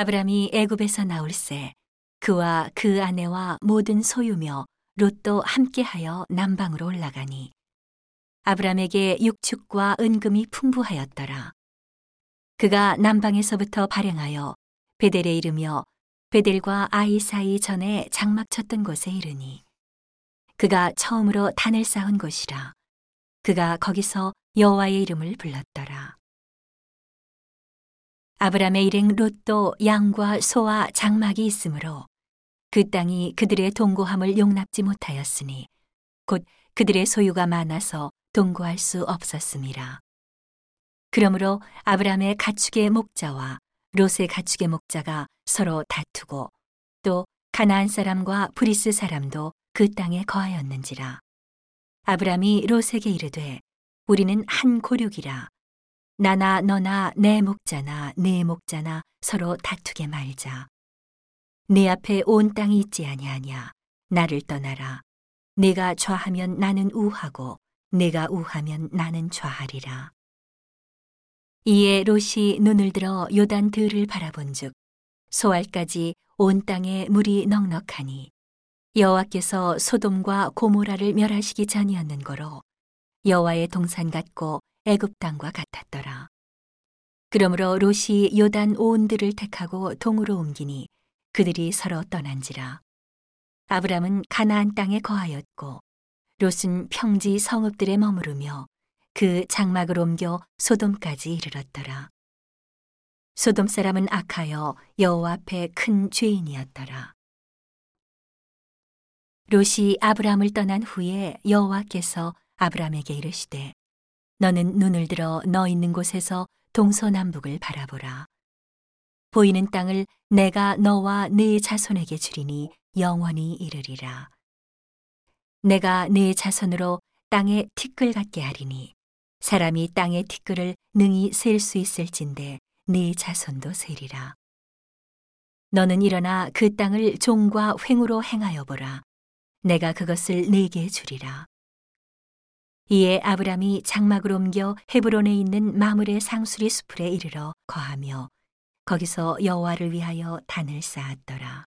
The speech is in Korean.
아브람이 애굽에서 나올새 그와 그 아내와 모든 소유며 롯도 함께하여 남방으로 올라가니 아브람에게 육축과 은금이 풍부하였더라. 그가 남방에서부터 발행하여 베델에 이르며 베델과 아이 사이 전에 장막 쳤던 곳에 이르니 그가 처음으로 단을 쌓은 곳이라 그가 거기서 여호와의 이름을 불렀더라. 아브람의 일행 롯도 양과 소와 장막이 있으므로 그 땅이 그들의 동고함을 용납지 못하였으니 곧 그들의 소유가 많아서 동고할 수 없었습니다. 그러므로 아브람의 가축의 목자와 롯의 가축의 목자가 서로 다투고 또 가나안 사람과 브리스 사람도 그 땅에 거하였는지라. 아브람이 롯에게 이르되 우리는 한 고륙이라. 나나 너나 내 목자나 내 목자나 서로 다투게 말자. 내 앞에 온 땅이 있지 아니하냐. 나를 떠나라. 내가 좌하면 나는 우하고 내가 우하면 나는 좌하리라. 이에 롯이 눈을 들어 요단 들을 바라본즉 소알까지 온 땅에 물이 넉넉하니 여호와께서 소돔과 고모라를 멸하시기 전이었는 거로 여호와의 동산 같고 애굽 땅과 같았더라. 그러므로 롯이 요단 온들을 택하고 동으로 옮기니 그들이 서로 떠난지라. 아브람은 가나안 땅에 거하였고 롯은 평지 성읍들에 머무르며 그 장막을 옮겨 소돔까지 이르렀더라. 소돔 사람은 악하여 여호와 앞에 큰 죄인이었더라. 롯이 아브람을 떠난 후에 여호와께서 아브람에게 이르시되 너는 눈을 들어 너 있는 곳에서 동서남북을 바라보라. 보이는 땅을 내가 너와 네 자손에게 주리니 영원히 이르리라. 내가 네 자손으로 땅에 티끌 같게 하리니 사람이 땅의 티끌을 능히 셀 수 있을진데 네 자손도 세리라. 너는 일어나 그 땅을 종과 횡으로 행하여 보라. 내가 그것을 네게 주리라. 이에 아브람이 장막을 옮겨 헤브론에 있는 마물의 상수리 수풀에 이르러 거하며 거기서 여호와를 위하여 단을 쌓았더라.